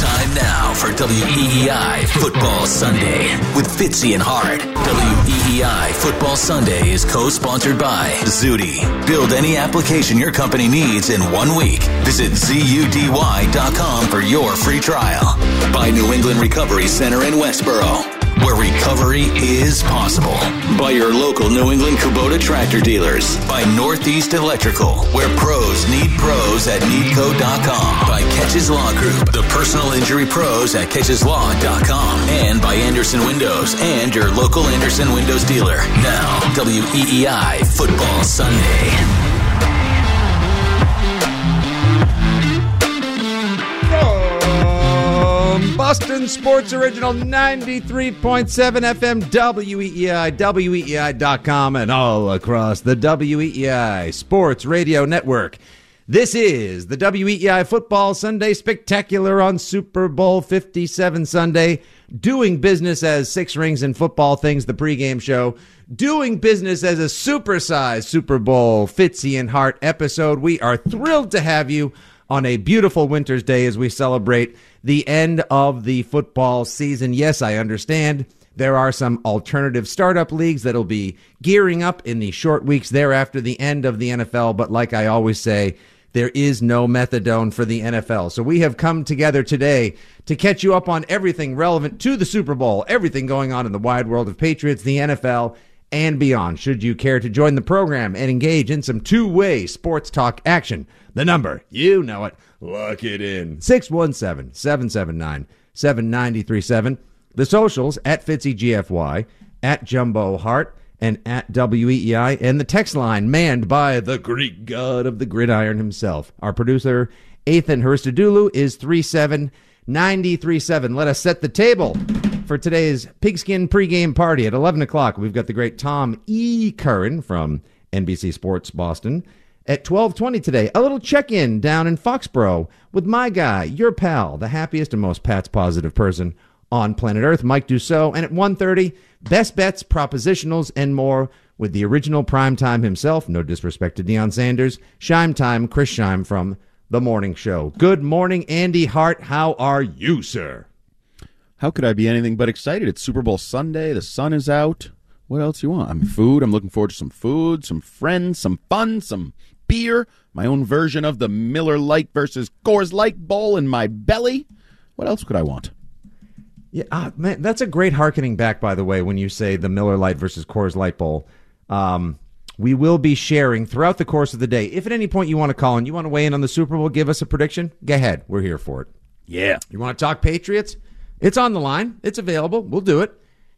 Time now for WEEI Football Sunday with Fitzy and Hart. WEEI Football Sunday is co-sponsored by Zudy. Build any application your company needs in one week. Visit ZUDY.com for your free trial. By New England Recovery Center in Westboro where recovery is possible. By your local New England Kubota tractor dealers. By Northeast Electrical, where pros need pros at needco.com. By Kecches Law Group, the personal injury pros at catcheslaw.com. And by Andersen Windows and your local Andersen Windows dealer. Now, WEEI Football Sunday. Boston Sports Original 93.7 FM WEEI, WEEI.com, and all across the WEEI Sports Radio Network. This is the WEEI Football Sunday Spectacular on Super Bowl 57 Sunday. Doing business as Six Rings and Football Things, the pregame show. Doing business as a supersized Super Bowl Fitzy and Hart episode. We are thrilled to have you on a beautiful winter's day as we celebrate the end of the football season. Yes, I understand there are some alternative startup leagues that'll be gearing up in the short weeks thereafter the end of the NFL. But like I always say, there is no methadone for the NFL. So we have come together today to catch you up on everything relevant to the Super Bowl, everything going on in the wide world of Patriots, the NFL, and beyond. Should you care to join the program and engage in some two way sports talk action, the number, you know it. Lock it in. 617 779 7937. The socials at FitzyGFY, at JumboHart, and at WEEI, and the text line manned by the Greek god of the gridiron himself. Our producer, Ethan Hurstadulu, is 37937. Let us set the table for today's pigskin pregame party at 11 o'clock. We've got the great Tom E. Curran from NBC Sports Boston at 12:20 today. A little check-in down in Foxborough with my guy, your pal, the happiest and most Pats positive person on planet Earth, Mike Dussault. And at 1:30, best bets, propositionals, and more with the original primetime himself. No disrespect to Deion Sanders. Shime time, Chris Shime from the morning show. Good morning, Andy Hart. How are you, sir? How could I be anything but excited? It's Super Bowl Sunday. The sun is out. What else you want? I'm food. I'm looking forward to some food, some friends, some fun, some beer, my own version of the Miller Lite versus Coors Light bowl in my belly. What else could I want? Yeah, ah, man, that's a great harkening back, by the way, when you say the Miller Lite versus Coors Light bowl. Um, we will be sharing throughout the course of the day. If at any point you want to call and you want to weigh in on the Super Bowl, give us a prediction. Go ahead, we're here for it. Yeah. You want to talk Patriots? It's on the line. It's available. We'll do it.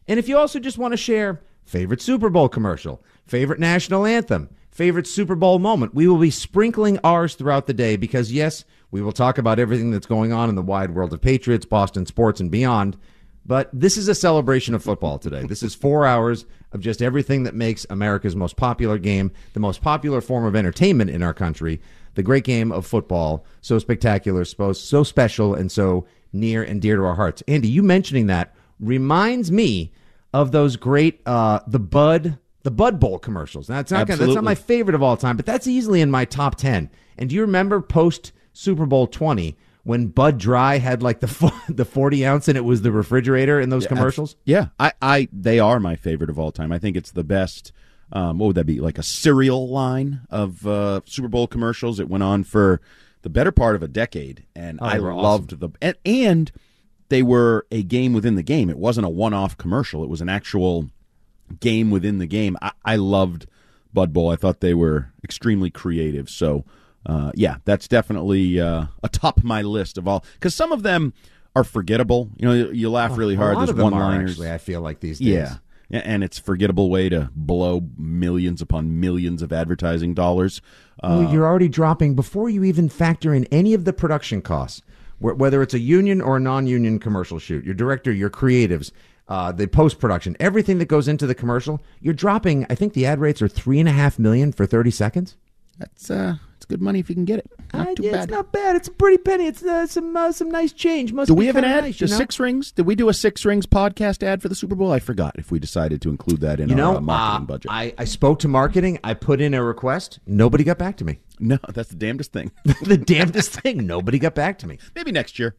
And if you also just want to share favorite Super Bowl commercial, favorite national anthem, favorite Super Bowl moment. We will be sprinkling ours throughout the day because, yes, we will talk about everything that's going on in the wide world of Patriots, Boston sports, and beyond. But this is a celebration of football today. This is four hours of just everything that makes America's most popular game, the most popular form of entertainment in our country, the great game of football, so spectacular, so, so special, and so near and dear to our hearts. Andy, you mentioning that reminds me of those great uh, the Bud the Bud Bowl commercials. Now, that's not gonna, that's not my favorite of all time, but that's easily in my top ten. And do you remember post Super Bowl twenty when Bud Dry had like the the forty ounce and it was the refrigerator in those commercials? Yeah, I, I they are my favorite of all time. I think it's the best. Um, what would that be? Like a cereal line of uh, Super Bowl commercials. It went on for the better part of a decade, and Oh, I loved the and, and they were a game within the game. It wasn't a one-off commercial. It was an actual game within the game. I, I loved Bud Bowl. I thought they were extremely creative. So, uh, yeah, that's definitely uh, atop my list of all because some of them are forgettable. You know, you, you laugh really hard. There's of them are one-liners. actually. I feel like these days. Yeah. Yeah, And it's a forgettable way to blow millions upon millions of advertising dollars. Uh, Well, you're already dropping before you even factor in any of the production costs, whether it's a union or a non-union commercial shoot. Your director, your creatives, uh, the post production, everything that goes into the commercial. You're dropping. I think the ad rates are three and a half million for thirty seconds. that's uh, it's good money if you can get it. Not Uh, too yeah, bad. It's not bad. It's a pretty penny. It's uh, some uh, some nice change. Must do we have an ad? Nice, The you know? Six Rings? Did we do a Six Rings podcast ad for the Super Bowl? I forgot if we decided to include that in You know, our uh, marketing uh, budget. I, I spoke to marketing. I put in a request. Nobody got back to me. no, that's the damnedest thing. the damnedest thing. Nobody got back to me. Maybe next year.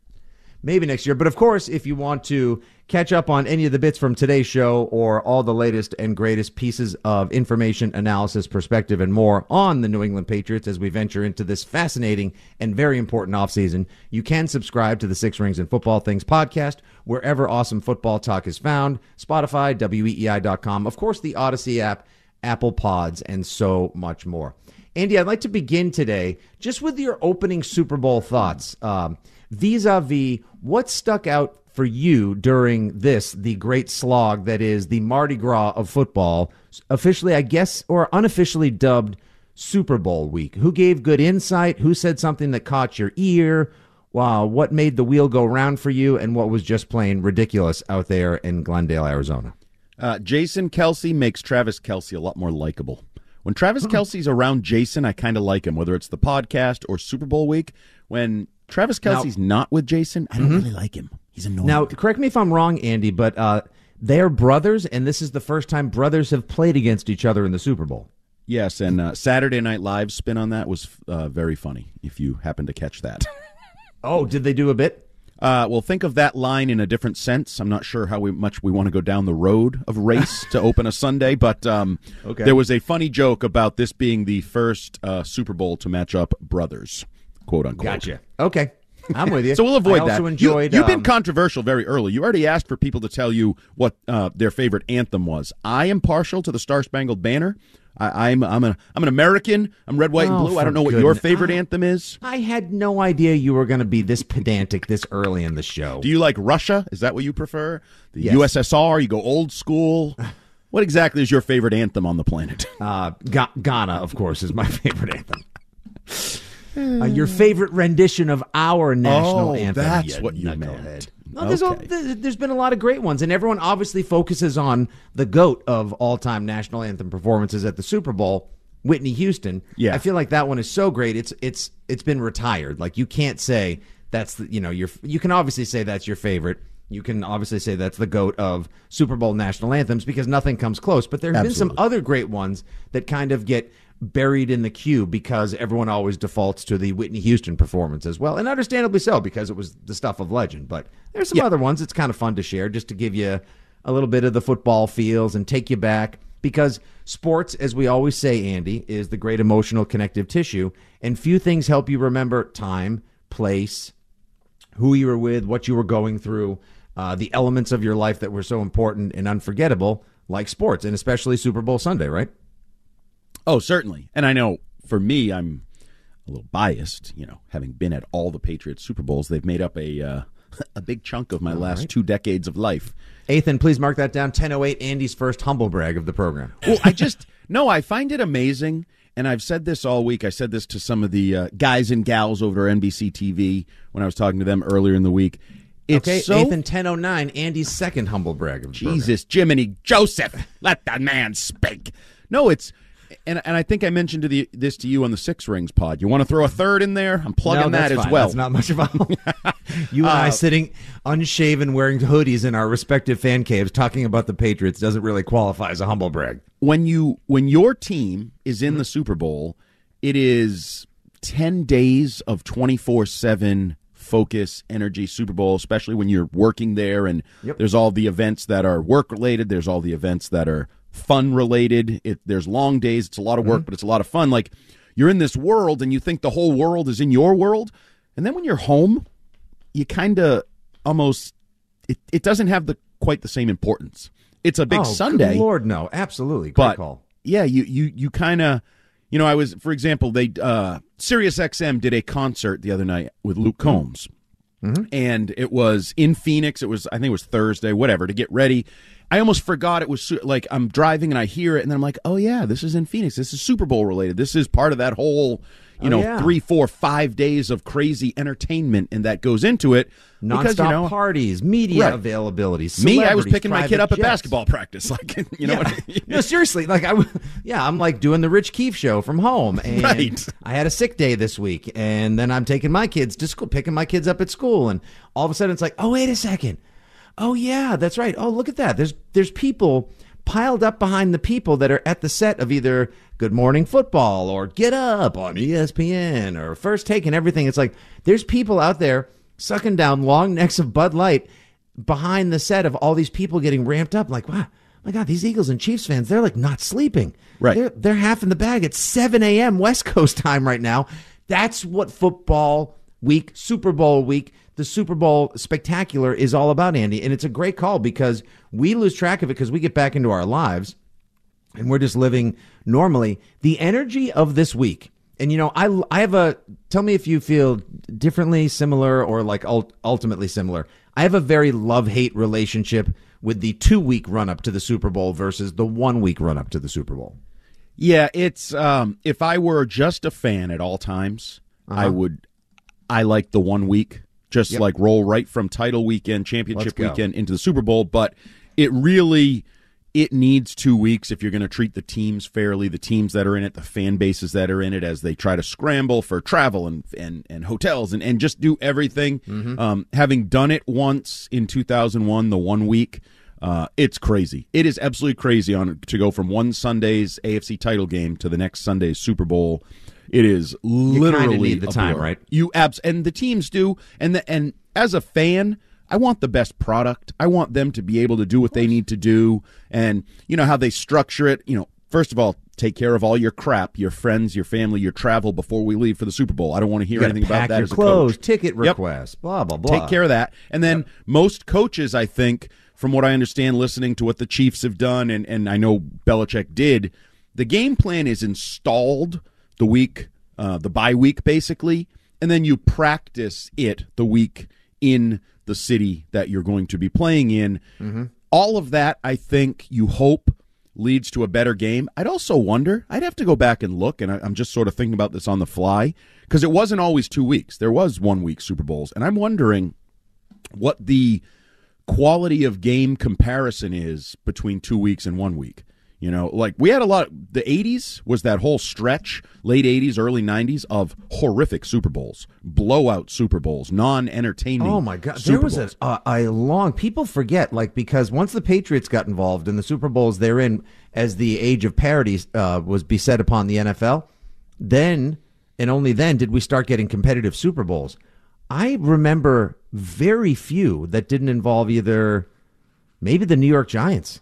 Maybe next year. But of course, if you want to catch up on any of the bits from today's show or all the latest and greatest pieces of information, analysis, perspective, and more on the New England Patriots as we venture into this fascinating and very important offseason, you can subscribe to the Six Rings and Football Things podcast wherever awesome football talk is found Spotify, WEEI.com, of course, the Odyssey app, Apple Pods, and so much more. Andy, I'd like to begin today just with your opening Super Bowl thoughts um, vis-a-vis what stuck out for you during this, the great slog that is the Mardi Gras of football, officially, I guess, or unofficially dubbed Super Bowl week. Who gave good insight? Who said something that caught your ear? Wow, what made the wheel go round for you, and what was just plain ridiculous out there in Glendale, Arizona? Uh, Jason Kelce makes Travis Kelce a lot more likable. When Travis Kelce's around Jason, I kind of like him, whether it's the podcast or Super Bowl week. When Travis Kelce's not with Jason, I don't really like him. He's annoying. Now, correct me if I'm wrong, Andy, but uh, they're brothers, and this is the first time brothers have played against each other in the Super Bowl. yes, and uh, Saturday Night Live spin on that was uh, very funny. If you happen to catch that. Oh, did they do a bit? Uh, well, think of that line in a different sense. I'm not sure how we, much we want to go down the road of race to open a Sunday, but um, Okay. there was a funny joke about this being the first uh, Super Bowl to match up brothers, quote unquote. Gotcha. Okay, I'm with you. So we'll avoid I that. Also enjoyed. you, have been um, controversial very early. You already asked for people to tell you what uh, their favorite anthem was. I am partial to the Star Spangled Banner. I, I'm I'm a I'm an American. I'm red, white, and Oh, blue. I don't know what your favorite I- anthem is. I had no idea you were going to be this pedantic this early in the show. Do you like Russia? Is that what you prefer? The Yes. USSR? You go old school? What exactly is your favorite anthem on the planet? Uh, Ga- Ghana, of course, is my favorite anthem. Uh, your favorite rendition of our national Oh, anthem? that's what you meant. No, there's, Okay. there- there's been a lot of great ones, and everyone obviously focuses on the goat of all-time national anthem performances at the Super Bowl, Whitney Houston. Yeah. I feel like that one is so great. It's it's it's been retired. Like you can't say that's the you know your you can obviously say that's your favorite. You can obviously say that's the goat of Super Bowl national anthems because nothing comes close. But there have been some other great ones that kind of get buried in the queue because everyone always defaults to the Whitney Houston performance as well, and understandably so because it was the stuff of legend. But there's some other ones it's kind of fun to share just to give you a little bit of the football feels and take you back because sports, as we always say, Andy, is the great emotional connective tissue, and few things help you remember time, place, who you were with, what you were going through, uh, the elements of your life that were so important and unforgettable, like sports, and especially Super Bowl Sunday, right? Oh, certainly. And I know for me, I'm a little biased. You know, having been at all the Patriots Super Bowls, they've made up a uh, a big chunk of my last two decades of life. Ethan, please mark that down. 1008, Andy's first humble brag of the program. Well, I just no, I find it amazing, and I've said this all week. I said this to some of the uh, guys and gals over at NBC TV when I was talking to them earlier in the week. It's okay, so Ethan, 1009, Andy's second humble brag of the program. Jesus, Jiminy Joseph, let the man speak. No, it's and and I think I mentioned to the this to you on the Six Rings pod. You want to throw a third in there? I'm plugging no, that that's as well. That's not much of a. you and I Uh, sitting unshaven, wearing hoodies in our respective fan caves, talking about the Patriots doesn't really qualify as a humble brag. when you when your team is in the Super Bowl, it is ten days of twenty four seven focus, energy, Super Bowl, especially when you're working there and Yep. there's all the events that are work related, there's all the events that are fun related. It there's long days, it's a lot of work, but it's a lot of fun. Like you're in this world and you think the whole world is in your world, and then when you're home, you kind of almost it, it doesn't have the quite the same importance. It's a big oh, Sunday. Lord, no, absolutely. Great But call. yeah, you you you kind of you know I was for example they uh Sirius XM did a concert the other night with Luke Combs. And it was in Phoenix. It was I think it was Thursday, whatever, to get ready. I almost forgot it was su- like I'm driving and I hear it and then I'm like, "Oh yeah, this is in Phoenix. This is Super Bowl related. This is part of that whole, you Oh, know, yeah. three, four, five days of crazy entertainment and that goes into it Nonstop because you know, parties, media Right. availability. me, I was picking my kid up at basketball practice, like you know, yeah. what- no, seriously. Like I, yeah, I'm like doing the Rich Keefe show from home, and Right. I had a sick day this week, and then I'm taking my kids to school, picking my kids up at school, and all of a sudden it's like, oh wait a second, oh yeah, that's right. Oh look at that. There's there's people piled up behind the people that are at the set of either Good Morning Football or Get Up on ESPN or First Take and everything. It's like there's people out there sucking down long necks of Bud Light behind the set of all these people getting ramped up. Like, wow, my God, these Eagles and Chiefs fans, they're like not sleeping. Right. They're, they're half in the bag at 7 a.m. West Coast time right now. That's what football week, Super Bowl week, the Super Bowl spectacular is all about, Andy. And it's a great call because we lose track of it because we get back into our lives and we're just living normally. The energy of this week, and you know, I I have a tell me if you feel differently, similar, or like ul- ultimately similar. I have a very love hate relationship with the two week run up to the Super Bowl versus the one week run up to the Super Bowl. Yeah, it's um if I were just a fan at all times, I would I like the one week just Yep. like roll right from title weekend, championship weekend into the Super Bowl, but it really it needs 2 weeks if you're going to treat the teams fairly, the teams that are in it, the fan bases that are in it as they try to scramble for travel and and and hotels and and just do everything. Um having done it once in 2001, the one week uh, it's crazy. It is absolutely crazy on to go from one Sunday's AFC title game to the next Sunday's Super Bowl. It is literally need the time, right? You abs and the teams do, and the, and as a fan, I want the best product. I want them to be able to do what they need to do, and you know how they structure it. You know, first of all, take care of all your crap, your friends, your family, your travel before we leave for the Super Bowl. I don't want to hear You anything about that your as a clothes, coach. ticket Yep. requests, blah blah blah. Take care of that. And then most coaches, I think, from what I understand, listening to what the Chiefs have done, and, and I know Belichick did, the game plan is installed the week, uh, the bye week, basically, and then you practice it the week in the city that you're going to be playing in. All of that, I think, you hope leads to a better game. I'd also wonder, I'd have to go back and look, and I, I'm just sort of thinking about this on the fly, because it wasn't always two weeks. There was one week Super Bowls, and I'm wondering what the quality of game comparison is between two weeks and one week. You know, like we had a lot. The '80s was that whole stretch, late '80s, early '90s of horrific Super Bowls, blowout Super Bowls, non-entertaining. Oh my God! Super there was Bowls. a, a, a long. People forget, like, because once the Patriots got involved in the Super Bowls, they're in as the age of parity uh, was beset upon the NFL. Then and only then did we start getting competitive Super Bowls. I remember very few that didn't involve either maybe the New York Giants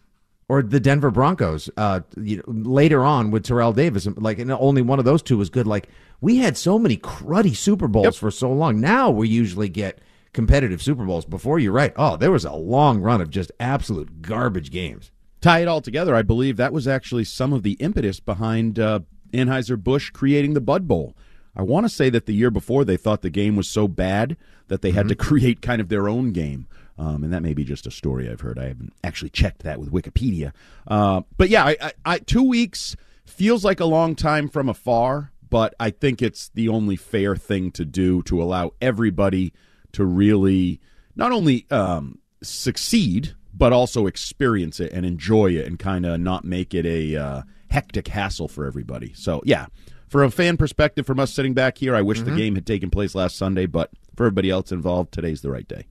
or the Denver Broncos. Uh, you know, later on with Terrell Davis, like and only one of those two was good. Like we had so many cruddy Super Bowls Yep. for so long. Now we usually get competitive Super Bowls. Before you're right. Oh, there was a long run of just absolute garbage games. tie it all together, I believe that was actually some of the impetus behind uh, Anheuser Busch creating the Bud Bowl. I want to say that the year before they thought the game was so bad that they had to create kind of their own game. Um, and that may be just a story I've heard. I haven't actually checked that with Wikipedia. Uh, but yeah, I, I, I, two weeks feels like a long time from afar, but I think it's the only fair thing to do to allow everybody to really not only um, succeed but also experience it and enjoy it and kind of not make it a uh, hectic hassle for everybody. So, yeah, for a fan perspective, from us sitting back here, I wish Mm-hmm. the game had taken place last Sunday, but for everybody else involved, today's the right day.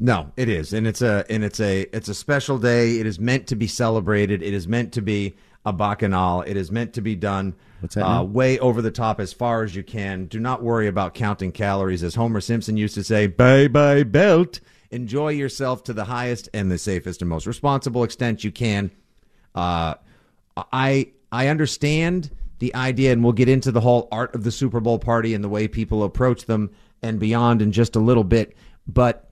No, it is, and it's a and it's a it's a special day. It is meant to be celebrated. It is meant to be a bacchanal. It is meant to be done uh, way over the top as far as you can. Do not worry about counting calories, as Homer Simpson used to say. Bye bye belt. Enjoy yourself to the highest and the safest and most responsible extent you can. Uh, I I understand the idea, and we'll get into the whole art of the Super Bowl party and the way people approach them and beyond in just a little bit. But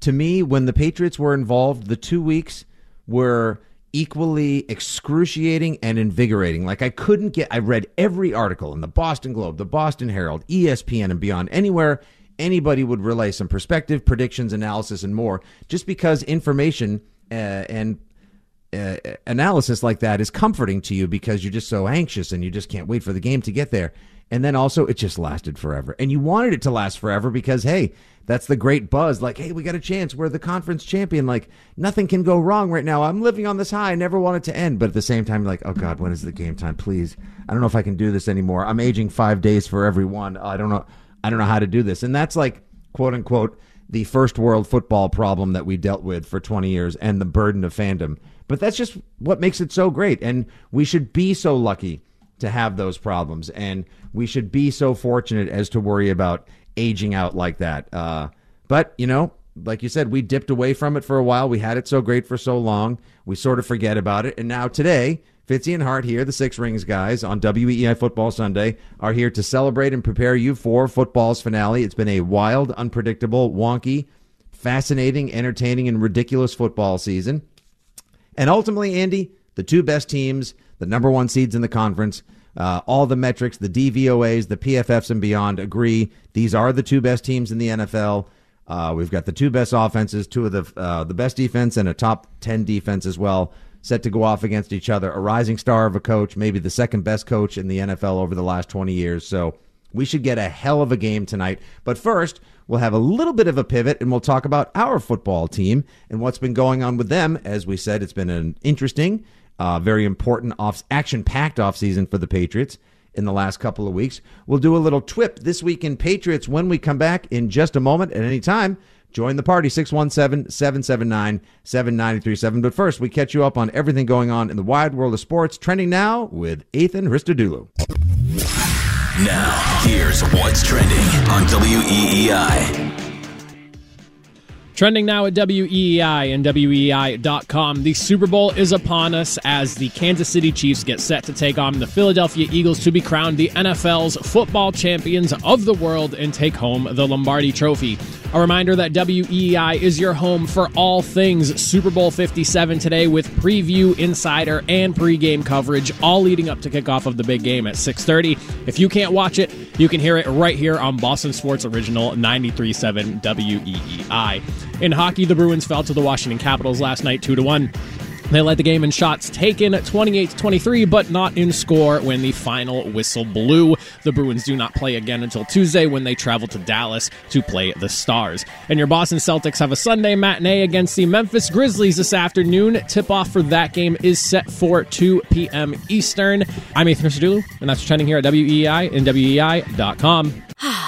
to me, when the Patriots were involved, the two weeks were equally excruciating and invigorating. Like I couldn't get I read every article in the Boston Globe, the Boston Herald, ESPN and beyond anywhere anybody would relay some perspective, predictions, analysis and more just because information uh, and uh, analysis like that is comforting to you because you're just so anxious and you just can't wait for the game to get there. And then also, it just lasted forever. And you wanted it to last forever because, hey, that's the great buzz. Like, hey, we got a chance. We're the conference champion. Like, nothing can go wrong right now. I'm living on this high. I never want it to end. But at the same time, like, oh, God, when is the game time? Please. I don't know if I can do this anymore. I'm aging five days for every one. I don't know. I don't know how to do this. And that's like, quote unquote, the first world football problem that we dealt with for 20 years and the burden of fandom. But that's just what makes it so great. And we should be so lucky to have those problems. And we should be so fortunate as to worry about aging out like that. Uh, but, you know, like you said, we dipped away from it for a while. We had it so great for so long. We sort of forget about it. And now today, Fitzy and Hart here, the Six Rings guys on WEEI Football Sunday, are here to celebrate and prepare you for football's finale. It's been a wild, unpredictable, wonky, fascinating, entertaining, and ridiculous football season. And ultimately, Andy, the two best teams, the number one seeds in the conference, uh, all the metrics, the DVOAs, the PFFs, and beyond agree these are the two best teams in the NFL. Uh, we've got the two best offenses, two of the uh, the best defense, and a top ten defense as well, set to go off against each other. A rising star of a coach, maybe the second best coach in the NFL over the last twenty years. So we should get a hell of a game tonight. But first, we'll have a little bit of a pivot and we'll talk about our football team and what's been going on with them. As we said, it's been an interesting, uh, very important, off action packed offseason for the Patriots in the last couple of weeks. We'll do a little twip this week in Patriots when we come back in just a moment at any time. Join the party 617 779 7937. But first, we catch you up on everything going on in the wide world of sports, trending now with Ethan Ristadulu. Now, here's what's trending on WEEI. Trending now at WEEI and WEEI.com. The Super Bowl is upon us as the Kansas City Chiefs get set to take on the Philadelphia Eagles to be crowned the NFL's football champions of the world and take home the Lombardi Trophy. A reminder that WEEI is your home for all things Super Bowl 57 today with preview, insider, and pregame coverage, all leading up to kickoff of the big game at 6:30. If you can't watch it, you can hear it right here on Boston Sports Original 93.7 WEEI. In hockey, the Bruins fell to the Washington Capitals last night 2 to 1. They led the game in shots taken 28 23, but not in score when the final whistle blew. The Bruins do not play again until Tuesday when they travel to Dallas to play the Stars. And your Boston Celtics have a Sunday matinee against the Memphis Grizzlies this afternoon. Tip off for that game is set for 2 p.m. Eastern. I'm Ethan Ristadulu, and that's trending here at WEEI and WEEI.com.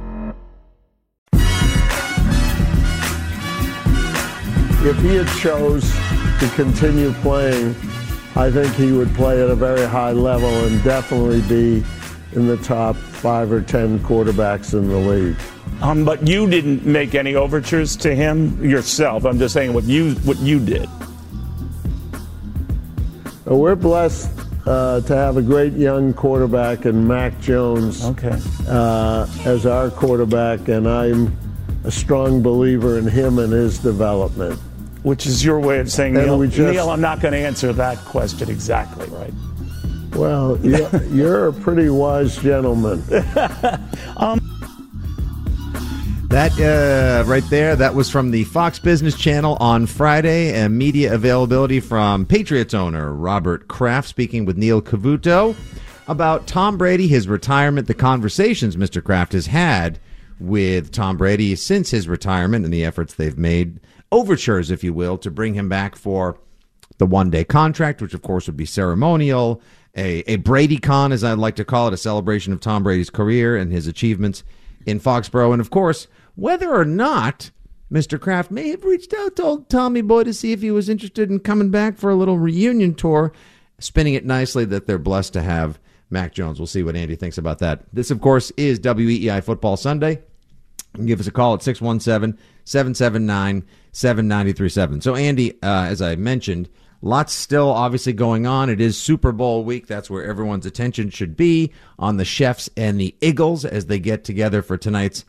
If he had chose to continue playing, I think he would play at a very high level and definitely be in the top five or ten quarterbacks in the league. Um, but you didn't make any overtures to him yourself. I'm just saying what you what you did. We're blessed uh, to have a great young quarterback in Mac Jones Okay. uh, as our quarterback, and I'm a strong believer in him and his development. Which is your way of saying, Neil, we just- Neil, I'm not going to answer that question exactly, right? Well, you're, you're a pretty wise gentleman. That uh, right there, that was from the Fox Business Channel on Friday, and media availability from Patriots owner Robert Kraft speaking with Neil Cavuto about Tom Brady, his retirement, the conversations Mr. Kraft has had with Tom Brady since his retirement and the efforts they've made, overtures, if you will, to bring him back for the one day contract, which of course would be ceremonial, a, a Brady Con, as I'd like to call it, a celebration of Tom Brady's career and his achievements in Foxborough. And of course, whether or not Mr. Kraft may have reached out to old Tommy Boy to see if he was interested in coming back for a little reunion tour, spinning it nicely that they're blessed to have Mac Jones. We'll see what Andy thinks about that. This, of course, is WEEI Football Sunday. You can give us a call at 617 779 7937. So, Andy, uh, as I mentioned, lots still obviously going on. It is Super Bowl week. That's where everyone's attention should be on the Chiefs and the Eagles as they get together for tonight's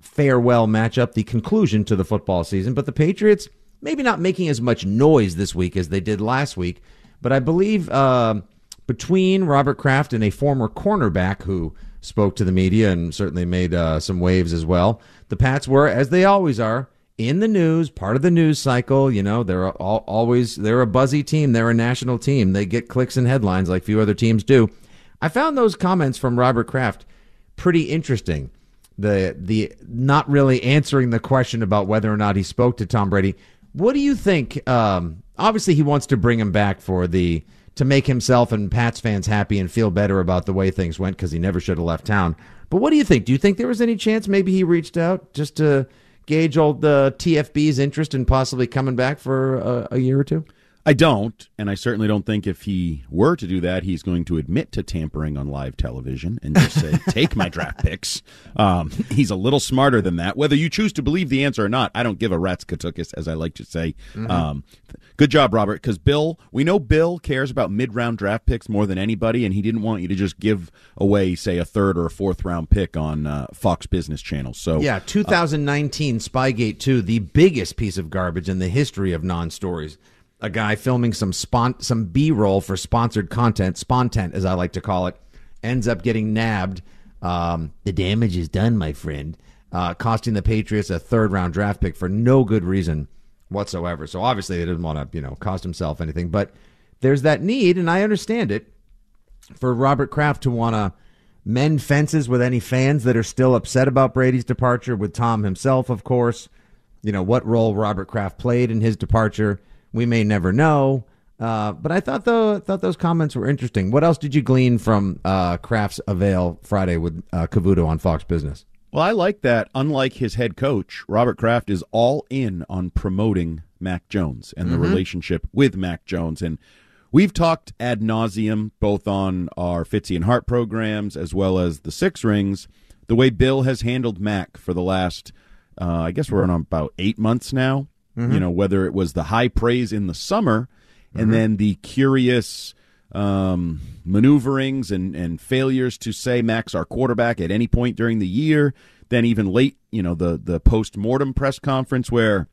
farewell matchup, the conclusion to the football season. But the Patriots, maybe not making as much noise this week as they did last week, but I believe uh, between Robert Kraft and a former cornerback who spoke to the media and certainly made uh, some waves as well, the Pats were, as they always are, in the news, part of the news cycle. You know, they're all, always they're a buzzy team. They're a national team. They get clicks and headlines like few other teams do. I found those comments from Robert Kraft pretty interesting the the not really answering the question about whether or not he spoke to Tom Brady. What do you think? Um, obviously, he wants to bring him back for the to make himself and Pats fans happy and feel better about the way things went because he never should have left town. But what do you think? Do you think there was any chance maybe he reached out just to gauge old uh, TFB's interest in possibly coming back for a, a year or two? I don't, and I certainly don't think if he were to do that, he's going to admit to tampering on live television and just say, "Take my draft picks." Um, he's a little smarter than that. Whether you choose to believe the answer or not, I don't give a rat's katukis, as I like to say. Um, good job, Robert, because Bill, we know Bill cares about mid-round draft picks more than anybody, and he didn't want you to just give away, say, a third or a fourth round pick on uh, Fox Business Channel. So Yeah, 2019 Spygate 2, the biggest piece of garbage in the history of non-stories. A guy filming some spon- some B-roll for sponsored content, spontent as I like to call it, ends up getting nabbed. Um, the damage is done, my friend, uh, costing the Patriots a third-round draft pick for no good reason whatsoever. So obviously, they didn't want to, you know, cost himself anything. But there's that need, and I understand it for Robert Kraft to want to mend fences with any fans that are still upset about Brady's departure, with Tom himself, of course. You know, what role Robert Kraft played in his departure, we may never know. Uh, but I thought though thought those comments were interesting. What else did you glean from uh, Kraft's avail Friday with uh, Cavuto on Fox Business? Well, I like that. Unlike his head coach, Robert Kraft is all in on promoting Mac Jones and the relationship with Mac Jones. And we've talked ad nauseum both on our Fitzy and Hart programs as well as the Six Rings, the way Bill has handled Mac for the last, uh, I guess we're on about eight months now. You know, whether it was the high praise in the summer and then the curious um, maneuverings and, and failures to say Mac's our quarterback at any point during the year. Then even late, you know, the the post mortem press conference where,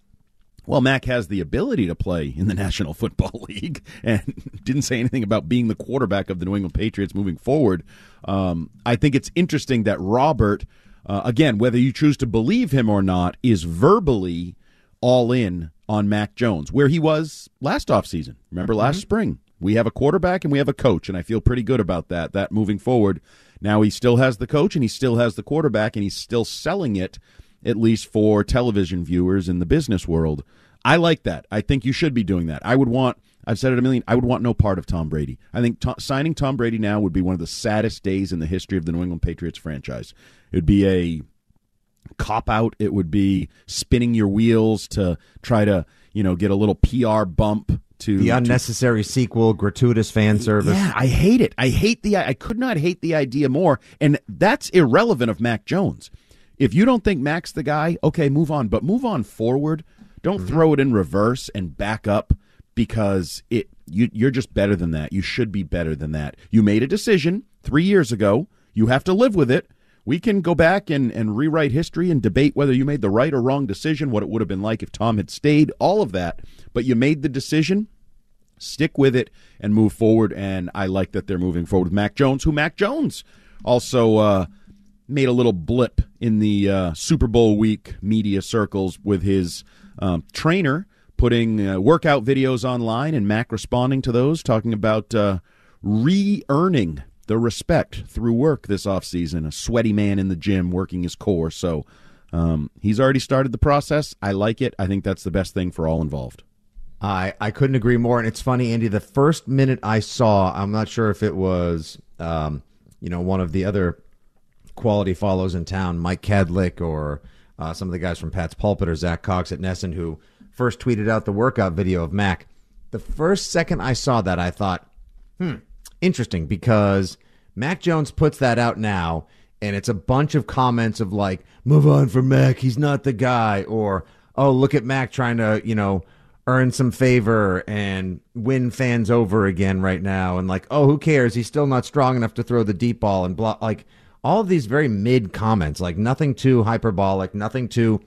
well, Mac has the ability to play in the National Football League and didn't say anything about being the quarterback of the New England Patriots moving forward. Um, I think it's interesting that Robert uh, again, whether you choose to believe him or not, is verbally all in on Mac Jones, where he was last offseason. Remember last Mm-hmm. spring? We have a quarterback and we have a coach, and I feel pretty good about that. That moving forward. Now he still has the coach and he still has the quarterback, and he's still selling it, at least for television viewers in the business world. I like that. I think you should be doing that. I would want. I've said it a million. I would want no part of Tom Brady. I think to, signing Tom Brady now would be one of the saddest days in the history of the New England Patriots franchise. It would be a cop out. It would be spinning your wheels to try to you know get a little PR bump to The to- unnecessary sequel, gratuitous fan service. yeah, I hate it. I hate the. I could not hate the idea more. And that's irrelevant of Mac Jones. If you don't think Mac's the guy, okay, move on. But move on forward. Don't mm-hmm. throw it in reverse and back up because it. You, you're just better than that. You should be better than that. You made a decision three years ago. You have to live with it. We can go back and, and rewrite history and debate whether you made the right or wrong decision, what it would have been like if Tom had stayed, all of that. But you made the decision stick with it and move forward. And I like that they're moving forward with Mac Jones, who Mac Jones also uh, made a little blip in the uh, Super Bowl week media circles with his um, trainer putting uh, workout videos online and Mac responding to those, talking about uh, re earning the respect through work this offseason. A sweaty man in the gym working his core. So um, he's already started the process. I like it. I think that's the best thing for all involved. I, I couldn't agree more. And it's funny, Andy, the first minute I saw, I'm not sure if it was, um, you know, one of the other quality follows in town, Mike Kadlick or uh, some of the guys from Pat's Pulpit or Zach Cox at NESN who first tweeted out the workout video of Mac. The first second I saw that, I thought, hmm, interesting because Mac Jones puts that out now, and it's a bunch of comments of like, move on from Mac, he's not the guy, or oh, look at Mac trying to, you know, earn some favor and win fans over again right now, and like, oh, who cares? He's still not strong enough to throw the deep ball and blah. Like all of these very mid comments, like nothing too hyperbolic, nothing too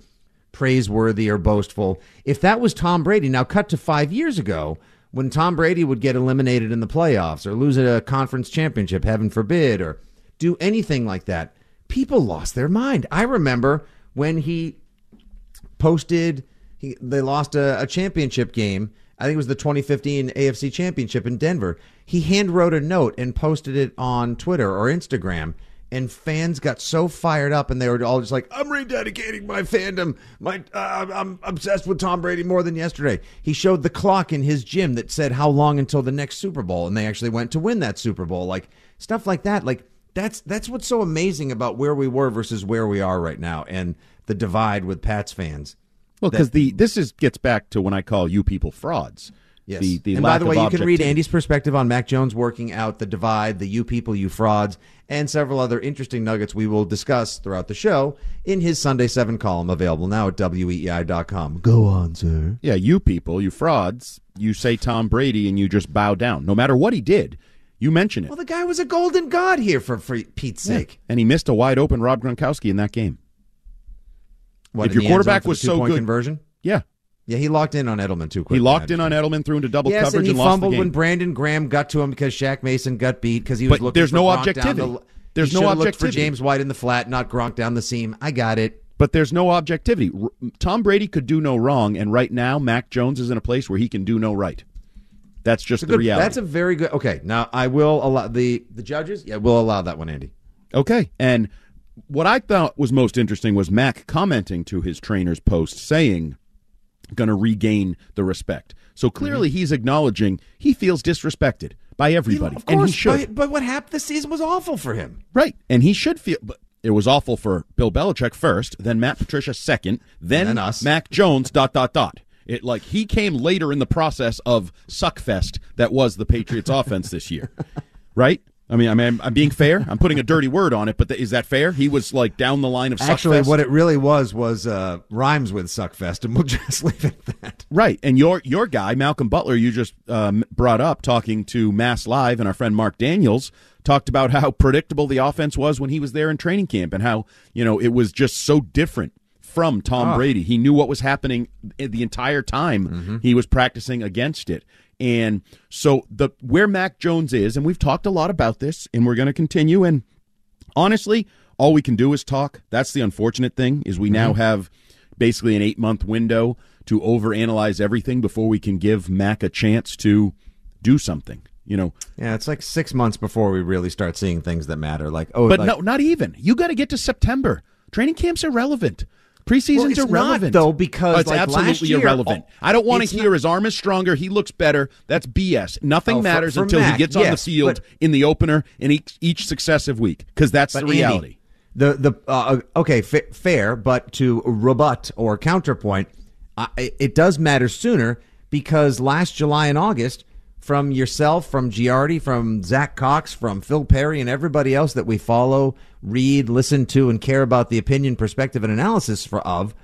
praiseworthy or boastful. If that was Tom Brady, now cut to five years ago when Tom Brady would get eliminated in the playoffs or lose a conference championship, heaven forbid, or do anything like that, people lost their mind. I remember when he posted, he, they lost a, a championship game. I think it was the 2015 AFC Championship in Denver. He hand wrote a note and posted it on Twitter or Instagram and fans got so fired up and they were all just like i'm rededicating my fandom. My uh, i'm obsessed with tom brady more than yesterday. He showed the clock in his gym that said how long until the next super bowl and they actually went to win that super bowl. Like stuff like that. Like that's that's what's so amazing about where we were versus where we are right now and the divide with pats fans. Well, because the this is gets back to when I call you people frauds. Yes. The, the and by the way, you can read. Andy's perspective on Mac Jones working out the divide, the you people, you frauds, and several other interesting nuggets we will discuss throughout the show in his Sunday 7 column available now at weei.com. Go on, sir. Yeah, you people, you frauds. You say Tom Brady and you just bow down, no matter what he did. You mention it, Well, the guy was a golden god here for, for Pete's Yeah. sake. and he missed a wide open Rob Gronkowski in that game. What, If your the end zone quarterback was so good- conversion? Yeah, Yeah, he locked in on Edelman too quick. he locked in on. Edelman, threw into double Yes, coverage, and he and fumbled when Brandon Graham got to him because Shaq Mason got beat because he was But looking there's no Gronk objectivity. the- There's he no looked for. James White in the flat, not Gronk down the seam. I got it. but there's no objectivity. R- Tom Brady could do no wrong, and right now Mac Jones is in a place where he can do no right. That's just the Good- reality. That's a very good. Okay, now I will allow the the judges. Yeah, we'll allow that one, Andy. Okay. And what I thought was most interesting was Mac commenting to his trainer's post saying, going to regain the respect. So clearly mm-hmm. he's acknowledging he feels disrespected by everybody. of and course, he should. But, but what happened this season was awful for him. Right. And he should feel. But it was awful for Bill Belichick first, then Matt Patricia second, then, And then us. Mac Jones, dot, dot, dot. It like he came later in the process of suckfest that was the Patriots offense this year. Right? I mean, I mean, I'm, I'm being fair. I'm putting a dirty word on it, but th- is that fair? He was like down the line of Actually, suckfest. what it really was was uh, rhymes with Suckfest, and we'll just leave it at that. Right, and your your guy Malcolm Butler, you just um, brought up talking to Mass Live, and our friend Mark Daniels talked about how predictable the offense was when he was there in training camp, and how you know it was just so different from Tom Ah. Brady. He knew what was happening the entire time Mm-hmm. he was practicing against it, and so the where Mac Jones is, and we've talked a lot about this, and we're going to continue. And honestly, all we can do is talk. That's the unfortunate thing is we now mm-hmm. have basically an eight month window to overanalyze everything before we can give Mac a chance to do something. You know, Yeah, it's like six months before we really start seeing things that matter. Like, oh, but like, no, not even. You got to get to September. Training camps irrelevant. Well, Preseason's not, irrelevant, though, because, Oh, it's like, absolutely year- irrelevant. I don't want to hear not- his arm is stronger. He looks better. That's BS. Nothing Oh, matters for until Mac, he gets on the field but- in the opener in each, each successive week because that's the Andy, reality. the the uh, okay, fa- fair, but to rebut or counterpoint, uh, it, it does matter sooner because last July and August, from yourself, from Giardi, from Zach Cox, from Phil Perry, and everybody else that we follow, read, listen to, and care about the opinion, perspective, and analysis for of,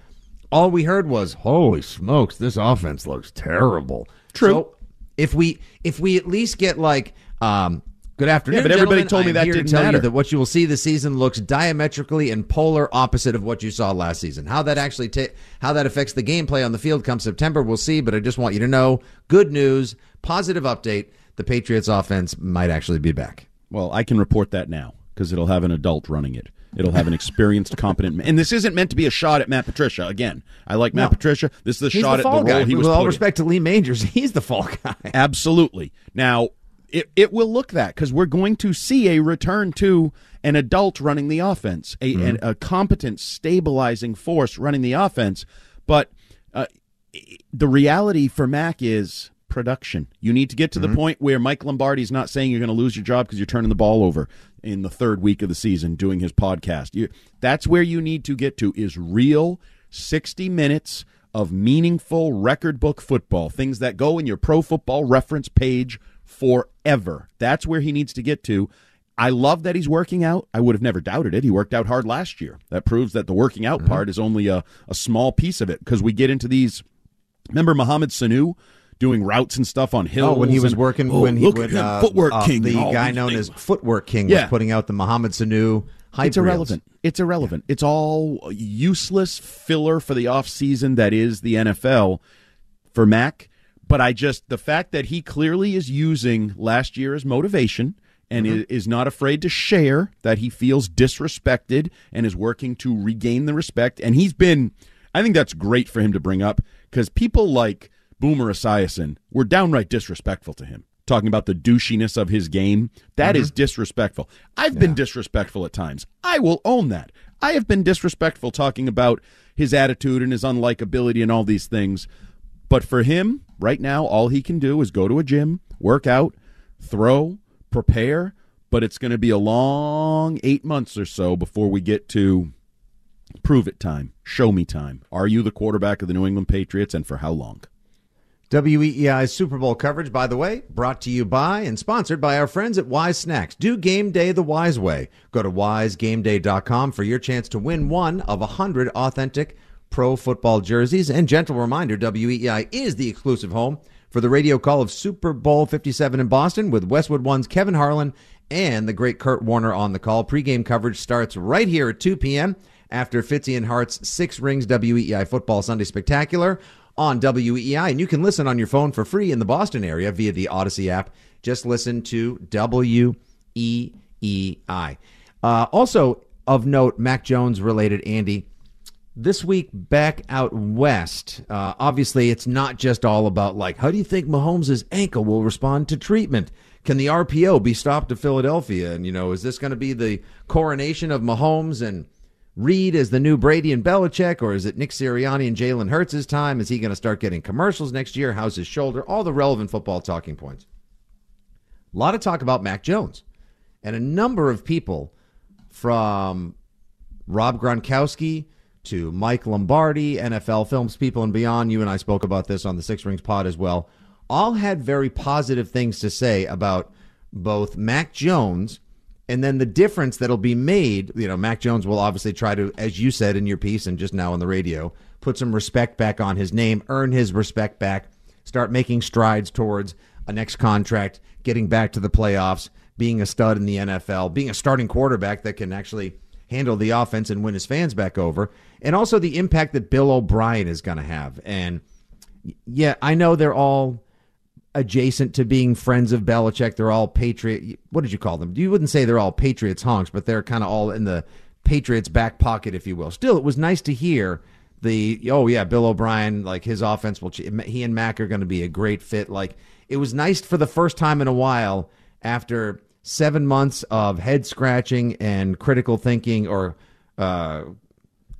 all we heard was, "Holy smokes, this offense looks terrible." True. So if we if we at least get like. Um, Good afternoon, Yeah, but everybody told me I'm that to didn't tell matter. You that what you will see this season looks diametrically and polar opposite of what you saw last season. How that actually ta- how that affects the gameplay on the field come September, we'll see. But I just want you to know, good news, positive update: the Patriots' offense might actually be back. Well, I can report that now because it'll have an adult running it. It'll have an experienced, competent man. And this isn't meant to be a shot at Matt Patricia. Again, I like Matt No. Patricia. This is a He's shot the at the role guy. he was With all put in. respect to Lee Majors, he's the fall guy. Absolutely. Now, it, it will look that because we're going to see a return to an adult running the offense, a, an- a competent, stabilizing force running the offense. But uh, the reality for Mac is production. You need to get to the point where Mike Lombardi is not saying you're going to lose your job because you're turning the ball over in the third week of the season doing his podcast. You, that's where you need to get to is real 60 minutes of meaningful record book football, things that go in your pro football reference page forever. That's where he needs to get to. I love that he's working out. I would have never doubted it. He worked out hard last year. That proves that the working out part is only a, a small piece of it because we get into these. Remember Mohamed Sanu doing routes and stuff on hills? Oh, when he was and, working, oh, when he look when, at him, uh, footwork uh, king, the guy known things. as Footwork King, Yeah. was putting out the Mohamed Sanu hype it's irrelevant. It's irrelevant. It's all useless filler for the offseason that is the NFL for Mac. But I just the fact that he clearly is using last year as motivation and Mm-hmm. is not afraid to share that he feels disrespected and is working to regain the respect. And he's been, I think that's great for him to bring up because people like Boomer Esiason were downright disrespectful to him. Talking about the douchiness of his game. That is disrespectful. I've been disrespectful at times. I will own that. I have been disrespectful talking about his attitude and his unlikability and all these things. But for him, right now, all he can do is go to a gym, work out, throw, prepare. But it's going to be a long eight months or so before we get to prove it time, show me time. Are you the quarterback of the New England Patriots and for how long? WEEI's Super Bowl coverage, by the way, brought to you by and sponsored by our friends at Wise Snacks. Do game day the wise way. Go to wisegameday.com for your chance to win one of a hundred authentic pro football jerseys. And gentle reminder, WEEI is the exclusive home for the radio call of Super Bowl 57 in Boston with Westwood One's Kevin Harlan and the great Kurt Warner on the call. Pre-game coverage starts right here at 2 p.m. after Fitzy and Hart's Six Rings WEEI Football Sunday Spectacular on WEEI. And you can listen on your phone for free in the Boston area via the Audacy app. Just listen to WEEI. Uh, also, of note, Mac Jones related, Andy. This week back out west, uh, obviously it's not just all about like, how do you think Mahomes' ankle will respond to treatment? Can the RPO be stopped to Philadelphia? And, you know, is this going to be the coronation of Mahomes and Reed as the new Brady and Belichick, or is it Nick Sirianni and Jalen Hurts' time? Is he going to start getting commercials next year? How's his shoulder? All the relevant football talking points. A lot of talk about Mac Jones. And a number of people from Rob Gronkowski to Mike Lombardi, NFL Films people and beyond, you and I spoke about this on the Six Rings pod as well, all had very positive things to say about both Mac Jones and then the difference that'll be made. You know, Mac Jones will obviously try to, as you said in your piece and just now on the radio, put some respect back on his name, earn his respect back, start making strides towards a next contract, getting back to the playoffs, being a stud in the NFL, being a starting quarterback that can actually handle the offense and win his fans back over, and also the impact that Bill O'Brien is going to have. And yeah, I know they're all adjacent to being friends of Belichick. They're all Patriot. What did you call them? You wouldn't say they're all Patriots honks, but they're kind of all in the Patriots back pocket, if you will. Still, it was nice to hear the oh yeah, Bill O'Brien, like his offense will. He and Mac are going to be a great fit. Like it was nice for the first time in a while after seven months of head scratching and critical thinking or uh,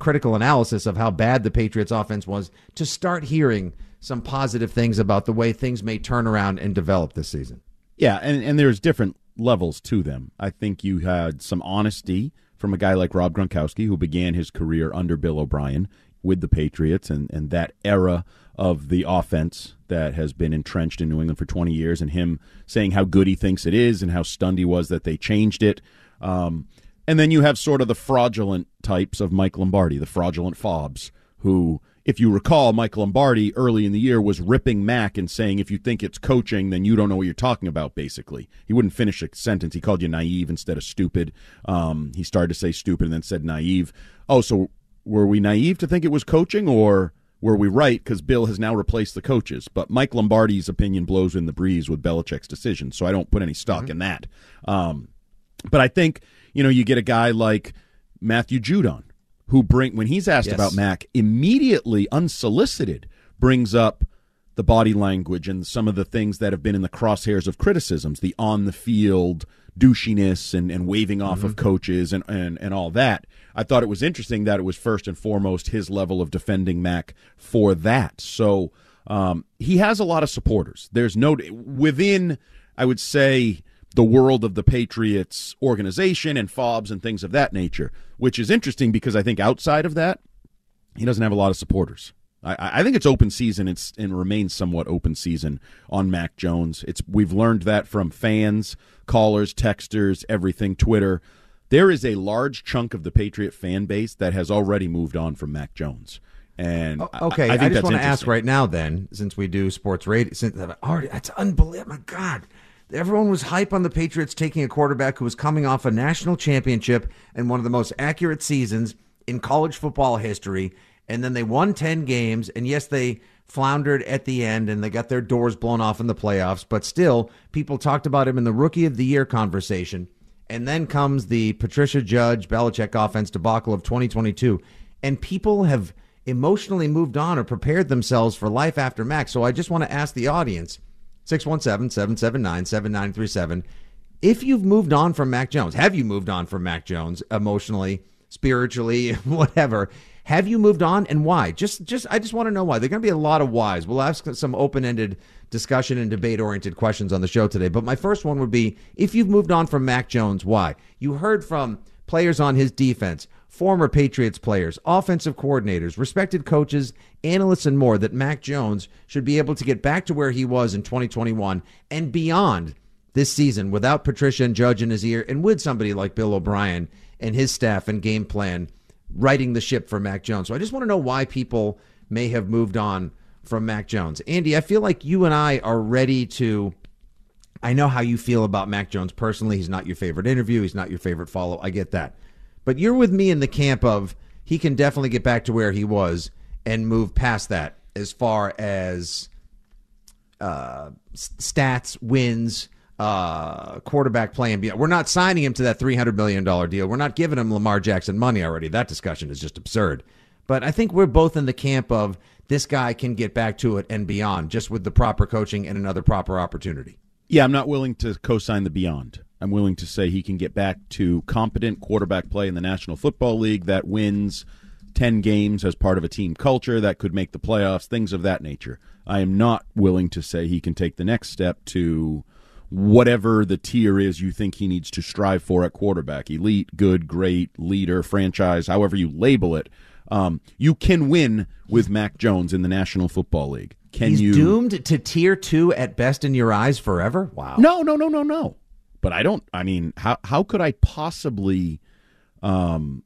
critical analysis of how bad the Patriots offense was to start hearing some positive things about the way things may turn around and develop this season. Yeah, and, and there's different levels to them. I think you had some honesty from a guy like Rob Gronkowski, who began his career under Bill O'Brien with the Patriots and, and that era of the offense that has been entrenched in New England for 20 years, and him saying how good he thinks it is and how stunned he was that they changed it. Um, and then you have sort of the fraudulent types of Mike Lombardi, the fraudulent fobs, who, if you recall, Mike Lombardi early in the year was ripping Mac and saying, if you think it's coaching, then you don't know what you're talking about, basically. He wouldn't finish a sentence. He called you naive instead of stupid. Um, he started to say stupid and then said naive. Oh, so were we naive to think it was coaching or were we right because Bill has now replaced the coaches? But Mike Lombardi's opinion blows in the breeze with Belichick's decision, so I don't put any stock mm-hmm. in that. Um, but I think you know, you get a guy like Matthew Judon who bring when he's asked yes. about Mac immediately unsolicited brings up the body language and some of the things that have been in the crosshairs of criticisms, the on the field douchiness and, and waving off mm-hmm. of coaches and, and, and all that. I thought it was interesting that it was first and foremost his level of defending Mac for that. So um, he has a lot of supporters. There's no within, I would say, the world of the Patriots organization and fobs and things of that nature, which is interesting because I think outside of that, he doesn't have a lot of supporters. I, I think it's open season. It's and remains somewhat open season on Mac Jones. It's we've learned that from fans, callers, texters, everything, Twitter. There is a large chunk of the Patriot fan base that has already moved on from Mac Jones. And okay, I, I, I just want to ask right now, then, since we do sports radio, since already that's unbelievable. My God, Everyone was hype on the Patriots taking a quarterback who was coming off a national championship and one of the most accurate seasons in college football history. And then they won 10 games. And yes, they floundered at the end and they got their doors blown off in the playoffs. But still, people talked about him in the rookie of the year conversation. And then comes the Patricia Judge Belichick offense debacle of 2022. And people have emotionally moved on or prepared themselves for life after Max. So I just want to ask the audience 617 779 7937. If you've moved on from Mac Jones, have you moved on from Mac Jones emotionally, spiritually, whatever? Have you moved on and why? Just just I just want to know why. There're going to be a lot of whys. We'll ask some open-ended discussion and debate-oriented questions on the show today. But my first one would be if you've moved on from Mac Jones, why? You heard from players on his defense former Patriots players, offensive coordinators, respected coaches, analysts, and more that Mac Jones should be able to get back to where he was in 2021 and beyond this season without Patricia and Judge in his ear and with somebody like Bill O'Brien and his staff and game plan writing the ship for Mac Jones. So I just want to know why people may have moved on from Mac Jones. Andy, I feel like you and I are ready to. I know how you feel about Mac Jones personally. He's not your favorite interview. He's not your favorite follow. I get that. But you're with me in the camp of he can definitely get back to where he was and move past that as far as uh, stats, wins, uh, quarterback playing. We're not signing him to that $300 million deal. We're not giving him Lamar Jackson money already. That discussion is just absurd. But I think we're both in the camp of this guy can get back to it and beyond just with the proper coaching and another proper opportunity. Yeah, I'm not willing to co sign the beyond. I'm willing to say he can get back to competent quarterback play in the National Football League that wins 10 games as part of a team culture that could make the playoffs, things of that nature. I am not willing to say he can take the next step to whatever the tier is you think he needs to strive for at quarterback elite, good, great, leader, franchise, however you label it. Um, you can win with Mac Jones in the National Football League. Can He's you doomed to tier two at best in your eyes forever? Wow. No, no, no, no, no. But I don't. I mean, how how could I possibly um,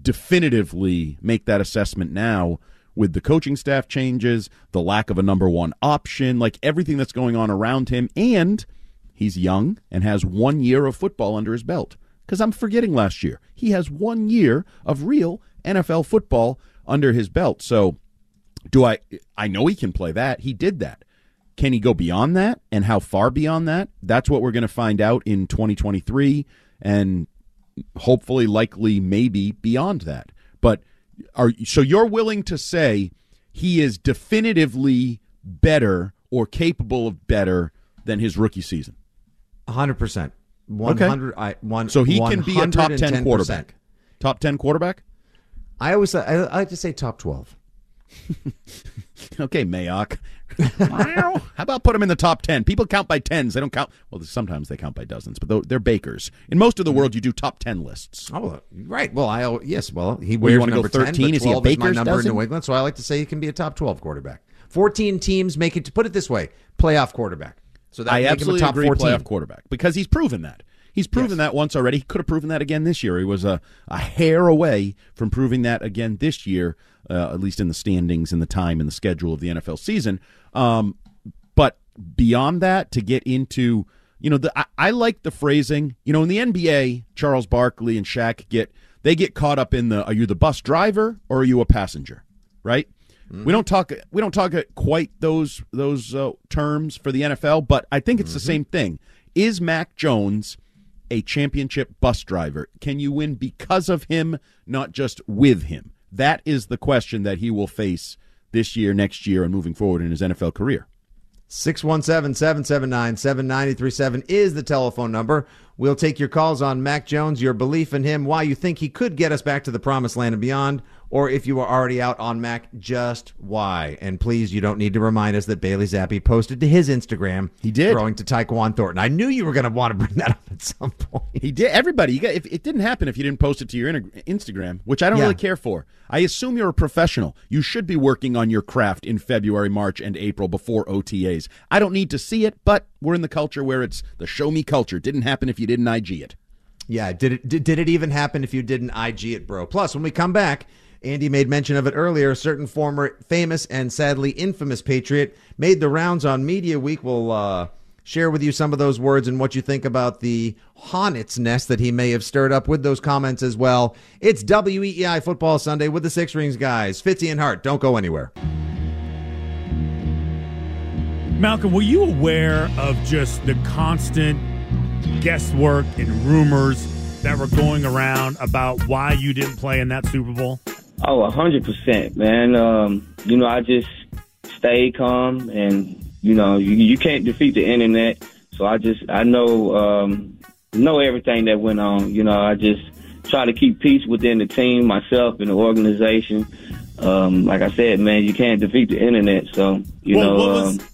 definitively make that assessment now? with the coaching staff changes, the lack of a number one option, like everything that's going on around him. And he's young and has one year of football under his belt. Because I'm forgetting last year. He has one year of real NFL football under his belt. So do I I know he can play that. He did that. Can he go beyond that? And how far beyond that? That's what we're going to find out in 2023. And hopefully, likely, maybe beyond that. But are so you're willing to say he is definitively better or capable of better than his rookie season? hundred percent. One hundred. I one. So he can be a top ten quarterback. Top ten quarterback. I always I, I like to say top twelve. Okay, Mayock. How about put him in the top 10? People count by tens. They don't count. Well, sometimes they count by dozens, but they're bakers. In most of the mm. world, you do top 10 lists. Oh, right. Well, I yes. Well, he wears go number 10, 13? but Is he a 12 is my number dozen? in New England, so I like to say he can be a top twelve quarterback. Fourteen teams make it. To put it this way, playoff quarterback. So that I make him a top agree fourteen. playoff quarterback because he's proven that. He's proven Yes. that once already. He could have proven that again this year. He was a, a hair away from proving that again this year, uh, at least in the standings and the time and the schedule of the NFL season. Um, but beyond that, to get into, you know, the I, I like the phrasing. You know, in the NBA, Charles Barkley and Shaq get they get caught up in the are you the bus driver or are you a passenger, right? We don't talk. We don't talk quite those those uh, terms for the NFL, but I think it's the same thing. Is Mac Jones a championship bus driver? Can you win because of him, not just with him? That is the question that he will face this year, next year, and moving forward in his NFL career. 617-779-7937 is the telephone number. We'll take your calls on Mac Jones, your belief in him, why you think he could get us back to the promised land and beyond, or if you are already out on Mac, just why. And please, you don't need to remind us that Bailey Zappe posted to his Instagram. He did. Throwing to Tyquan Thornton. I knew you were going to want to bring that up at some point. He did. Everybody, you got, if, it didn't happen if you didn't post it to your Instagram, which I don't Yeah. really care for. I assume you're a professional. You should be working on your craft in February, March, and April before OTAs. I don't need to see it, but we're in the culture where it's the show me culture. Didn't happen if you didn't IG it. Yeah, did it did, did it even happen if you didn't IG it, bro? Plus, when we come back, Andy made mention of it earlier. A certain former famous and sadly infamous Patriot made the rounds on Media Week. We'll uh, share with you some of those words and what you think about the hornet's nest that he may have stirred up with those comments as well. It's WEEI Football Sunday with the Six Rings guys. Fitzy and Hart, don't go anywhere. Malcolm, were you aware of just the constant guesswork and rumors that were going around about why you didn't play in that Super Bowl? Oh, a hundred percent, man. Um, you know, I just stayed calm, and you know, you, you can't defeat the internet. So I just, I know, um, know everything that went on. You know, I just try to keep peace within the team, myself, and the organization. Um, like I said, man, you can't defeat the internet. So you Well, know, was- um,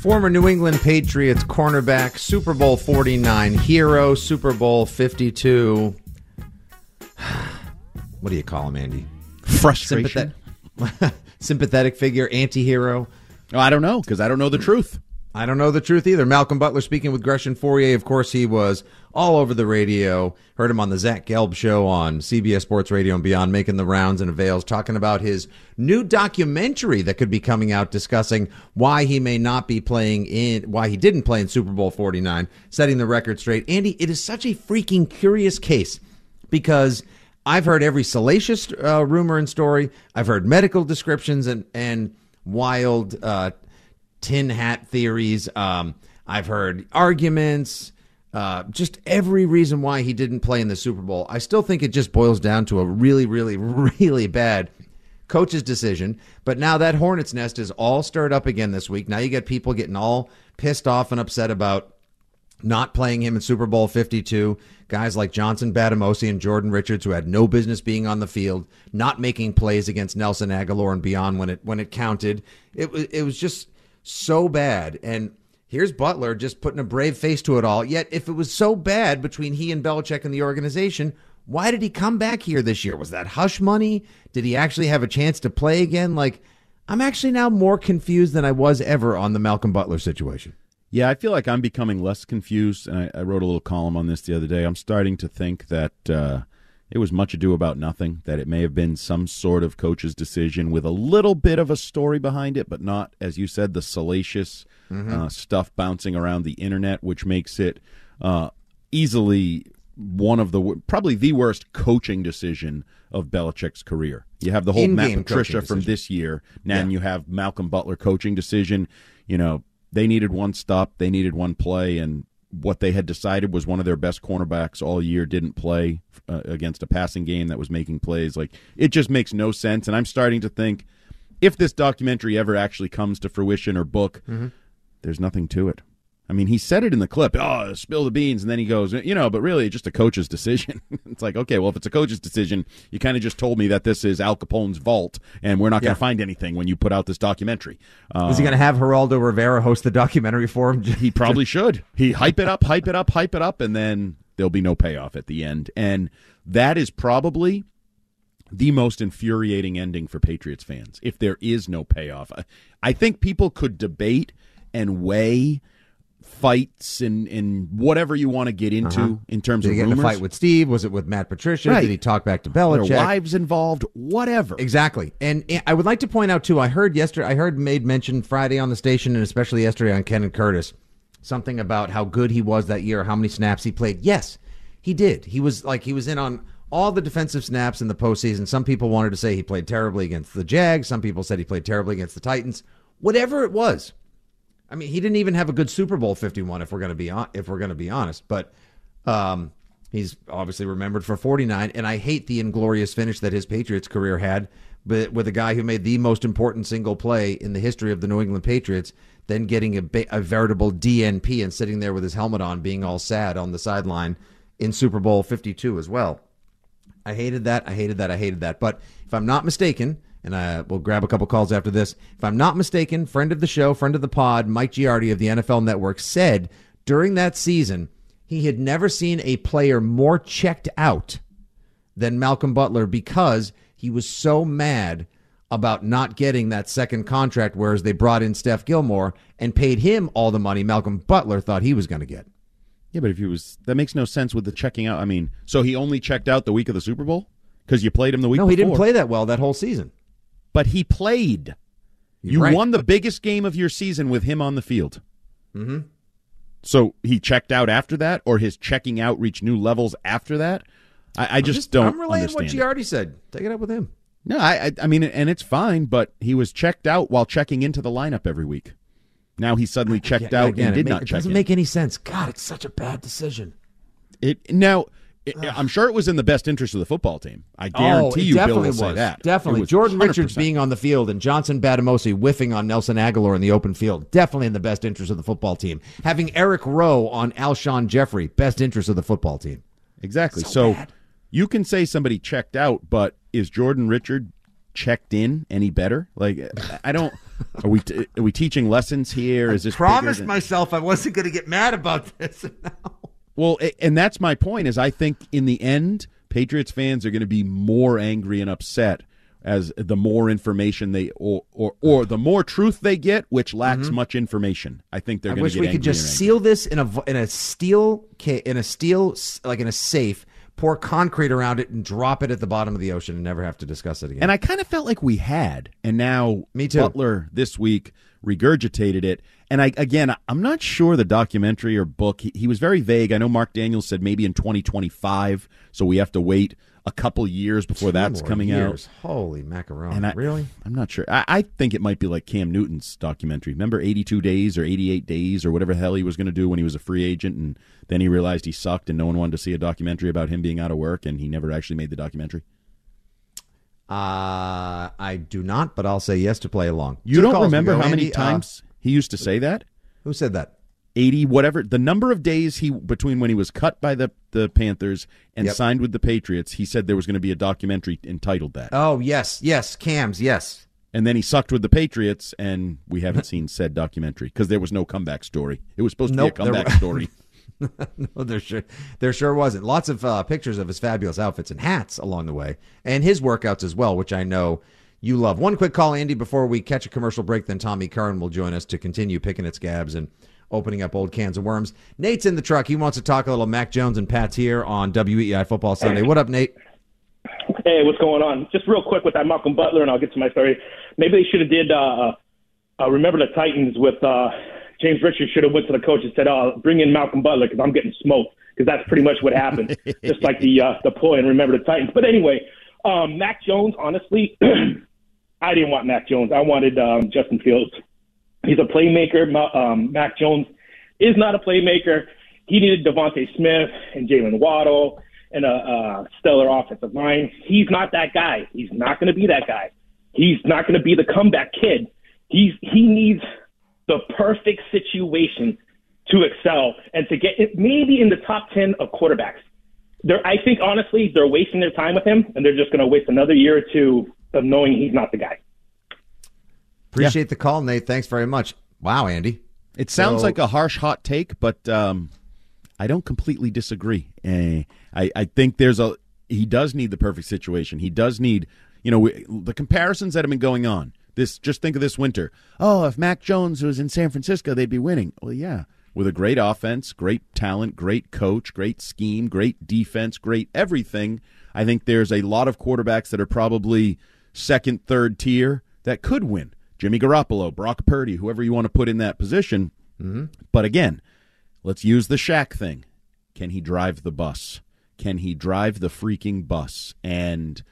Former New England Patriots cornerback, Super Bowl 49 hero, Super Bowl 52. What do you call him, Andy? Frustration. Sympathetic, sympathetic figure, anti hero. Oh, I don't know because I don't know the truth. I don't know the truth either. Malcolm Butler speaking with Gresham Fourier. Of course, he was all over the radio. Heard him on the Zach Gelb show on CBS Sports Radio and beyond, making the rounds and avails, talking about his new documentary that could be coming out discussing why he may not be playing in, why he didn't play in Super Bowl 49, setting the record straight. Andy, it is such a freaking curious case because I've heard every salacious uh, rumor and story. I've heard medical descriptions and, and wild, uh, tin hat theories. Um, I've heard arguments, uh, just every reason why he didn't play in the Super Bowl. I still think it just boils down to a really, really, really bad coach's decision. But now that hornet's nest is all stirred up again this week. Now you get people getting all pissed off and upset about not playing him in Super Bowl 52. Guys like Johnson Bademosi and Jordan Richards, who had no business being on the field, not making plays against Nelson Agholor and beyond when it when it counted. It was it was just so bad. And here's Butler just putting a brave face to it all. Yet if it was so bad between he and Belichick and the organization, why did he come back here this year? Was that hush money? Did he actually have a chance to play again? Like, I'm actually now more confused than I was ever on the Malcolm Butler situation. Yeah, I feel like I'm becoming less confused. And I, I wrote a little column on this the other day. I'm starting to think that uh, it was much ado about nothing, that it may have been some sort of coach's decision with a little bit of a story behind it, but not, as you said, the salacious uh, stuff bouncing around the internet, which makes it uh, easily one of the probably the worst coaching decision of Belichick's career. You have the whole Matt In-game Patricia from decision. this year. Now Yeah. you have Malcolm Butler coaching decision. You know, they needed one stop, they needed one play, and what they had decided was one of their best cornerbacks all year didn't play uh, against a passing game that was making plays. Like it just makes no sense. And I'm starting to think if this documentary ever actually comes to fruition or book, Mm-hmm. there's nothing to it. I mean, he said it in the clip. Oh, spill the beans, and then he goes, you know, but really, it's just a coach's decision. it's like, okay, well, if it's a coach's decision, you kind of just told me that this is Al Capone's vault, and we're not going Yeah. to find anything when you put out this documentary. Uh, Is he going to have Geraldo Rivera host the documentary for him? he probably should. He hype it up, hype it up, hype it up, and then there'll be no payoff at the end. And that is probably the most infuriating ending for Patriots fans if there is no payoff. I think people could debate and weigh fights and, and whatever you want to get into Uh-huh. in terms Did of he get in rumors. a fight with Steve? Was it with Matt Patricia? Right. Did he talk back to Their Belichick? wives involved, whatever. Exactly. And and I would like to point out too, I heard yesterday I heard made mention Friday on the station and especially yesterday on Ken and Curtis, something about how good he was that year, how many snaps he played. Yes, he did. He was like he was in on all the defensive snaps in the postseason. Some people wanted to say he played terribly against the Jags. Some people said he played terribly against the Titans. Whatever it was. I mean, he didn't even have a good Super Bowl 51 if we're going to be on, if we're going to be honest, but um he's obviously remembered for 49 and I hate the inglorious finish that his Patriots career had but with a guy who made the most important single play in the history of the New England Patriots then getting a, a veritable DNP and sitting there with his helmet on being all sad on the sideline in Super Bowl 52 as well. I hated that. I hated that. I hated that. But if I'm not mistaken, and I will grab a couple calls after this. If I'm not mistaken, friend of the show, friend of the pod, Mike Giardi of the NFL Network said during that season he had never seen a player more checked out than Malcolm Butler because he was so mad about not getting that second contract, whereas they brought in Steph Gilmore and paid him all the money Malcolm Butler thought he was going to get. Yeah, but if he was, that makes no sense with the checking out. I mean, so he only checked out the week of the Super Bowl because you played him the week. No, he didn't play that well that whole season. But he played. You Right. won the biggest game of your season with him on the field. Mm-hmm. So he checked out after that, or his checking out reached new levels after that. I, I just, don't I'm relaying what it. Giardi said. Take it up with him. No, I, I, I mean, and it's fine, but he was checked out while checking into the lineup every week. Now he suddenly checked Yeah, out again, and it did ma- not It check doesn't in. make any sense. God, it's such a bad decision. It now. It, I'm sure it was in the best interest of the football team. I oh, guarantee oh, you, Bill will say was. that. It Definitely. Jordan 100%. Richards being on the field and Johnson Bademosi whiffing on Nelson Agholor in the open field. Definitely in the best interest of the football team. Having Eric Rowe on Alshon Jeffery, best interest of the football team. Exactly. So, you can say somebody checked out, but is Jordan Richard checked in any better? Like, I don't. Are we are we teaching lessons here? Is this bigger Promised than- myself I wasn't going to get mad about this. Well, and that's my point. Is I think in the end, Patriots fans are going to be more angry and upset as the more information they or or, or the more truth they get, which lacks much information. I think they're Mm-hmm. I going wish to get we could just seal this in a in a steel in a steel like in a safe, pour concrete around it, and drop it at the bottom of the ocean, and never have to discuss it again. And I kind of felt like we had, and now Me too. Butler this week regurgitated it. And I again, I'm not sure the documentary or book. He, he was very vague. I know Mark Daniels said maybe in 2025, so we have to wait a couple years before Two that's coming years. out. Holy macaroni! And I, really? I'm not sure. I, I think it might be like Cam Newton's documentary. Remember 82 days or 88 days or whatever the hell he was going to do when he was a free agent, and then he realized he sucked, and no one wanted to see a documentary about him being out of work, and he never actually made the documentary. Uh, I do not, but I'll say yes to play along. You Two don't remember how many uh, times he used to say that? who said that? 80 whatever the number of days he between when he was cut by the the Panthers and Yep. signed with the Patriots he said there was going to be a documentary entitled that Oh yes, yes, Cams, yes. and then he sucked with the Patriots and we haven't seen said documentary because there was no comeback story it was supposed to Nope, be a comeback story no, there sure there sure wasn't. Lots of uh, pictures of his fabulous outfits and hats along the way, and his workouts as well, which I know you love. One quick call, Andy, before we catch a commercial break. Then Tommy Curran will join us to continue picking its gabs and opening up old cans of worms. Nate's in the truck. He wants to talk a little Mac Jones and Pat's here on WEEI Football Sunday. What up, Nate? Hey, what's going on? Just real quick with that Malcolm Butler, and I'll get to my story. Maybe they should have did uh, uh, remember the Titans with uh, James Richards should have went to the coach and said, "Oh, bring in Malcolm Butler because I'm getting smoked." Because that's pretty much what happened, just like the uh, the ploy and remember the Titans. But anyway, um, Mac Jones, honestly, I didn't want Mac Jones. I wanted um, Justin Fields. He's a playmaker. Ma- Um, Mac Jones is not a playmaker. he needed DeVonta Smith and Jalen Waddle and a, a stellar offensive line. He's not that guy. He's not going to be that guy. He's not going to be the comeback kid. He's he needs the perfect situation to excel and to get maybe in the top ten of quarterbacks. They're, I think honestly, they're wasting their time with him, and they're just going to waste another year or two of knowing he's not the guy. Appreciate yeah. the call, Nate. Thanks very much. Wow, Andy. It sounds so, like a harsh, hot take, but um, I don't completely disagree. Uh, I, I think there's a he does need the perfect situation. He does need, you know, the comparisons that have been going on. This just think of this winter. Oh, if Mac Jones was in San Francisco, they'd be winning. Well, yeah, with a great offense, great talent, great coach, great scheme, great defense, great everything. I think there's a lot of quarterbacks that are probably second, third tier that could win. Jimmy Garoppolo, Brock Purdy, whoever you want to put in that position. Mm-hmm. But again, let's use the Shaq thing. Can he drive the bus? Can he drive the freaking bus? And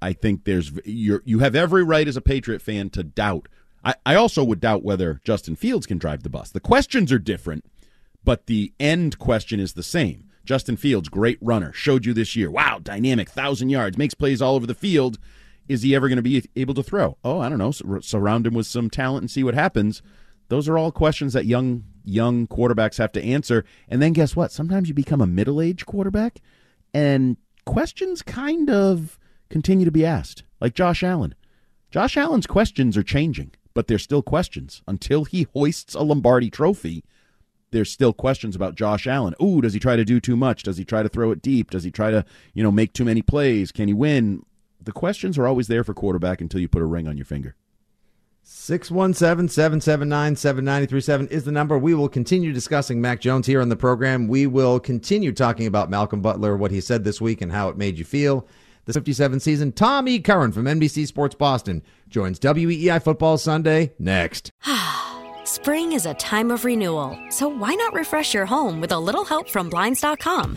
I think there's you you have every right as a Patriot fan to doubt. I, I also would doubt whether Justin Fields can drive the bus. The questions are different, but the end question is the same. Justin Fields, great runner, showed you this year. Wow, dynamic, thousand yards, makes plays all over the field. Is he ever going to be able to throw? Oh, I don't know. Surround him with some talent and see what happens. Those are all questions that young young quarterbacks have to answer. And then guess what? Sometimes you become a middle aged quarterback, and questions kind of continue to be asked. Like Josh Allen. Josh Allen's questions are changing, but they're still questions. Until he hoists a Lombardi trophy, there's still questions about Josh Allen. Ooh, does he try to do too much? Does he try to throw it deep? Does he try to, you know, make too many plays? Can he win? The questions are always there for quarterback until you put a ring on your finger. 617 779 7937 is the number. We will continue discussing Mac Jones here on the program. We will continue talking about Malcolm Butler, what he said this week, and how it made you feel. The 57 season, Tommy Curran from NBC Sports Boston joins WEEI Football Sunday next. Spring is a time of renewal, so why not refresh your home with a little help from Blinds.com?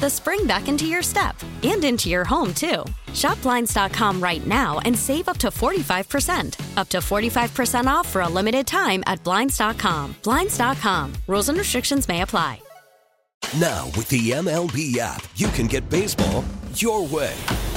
the spring back into your step and into your home, too. Shop Blinds.com right now and save up to 45%. Up to 45% off for a limited time at Blinds.com. Blinds.com. Rules and restrictions may apply. Now, with the MLB app, you can get baseball your way.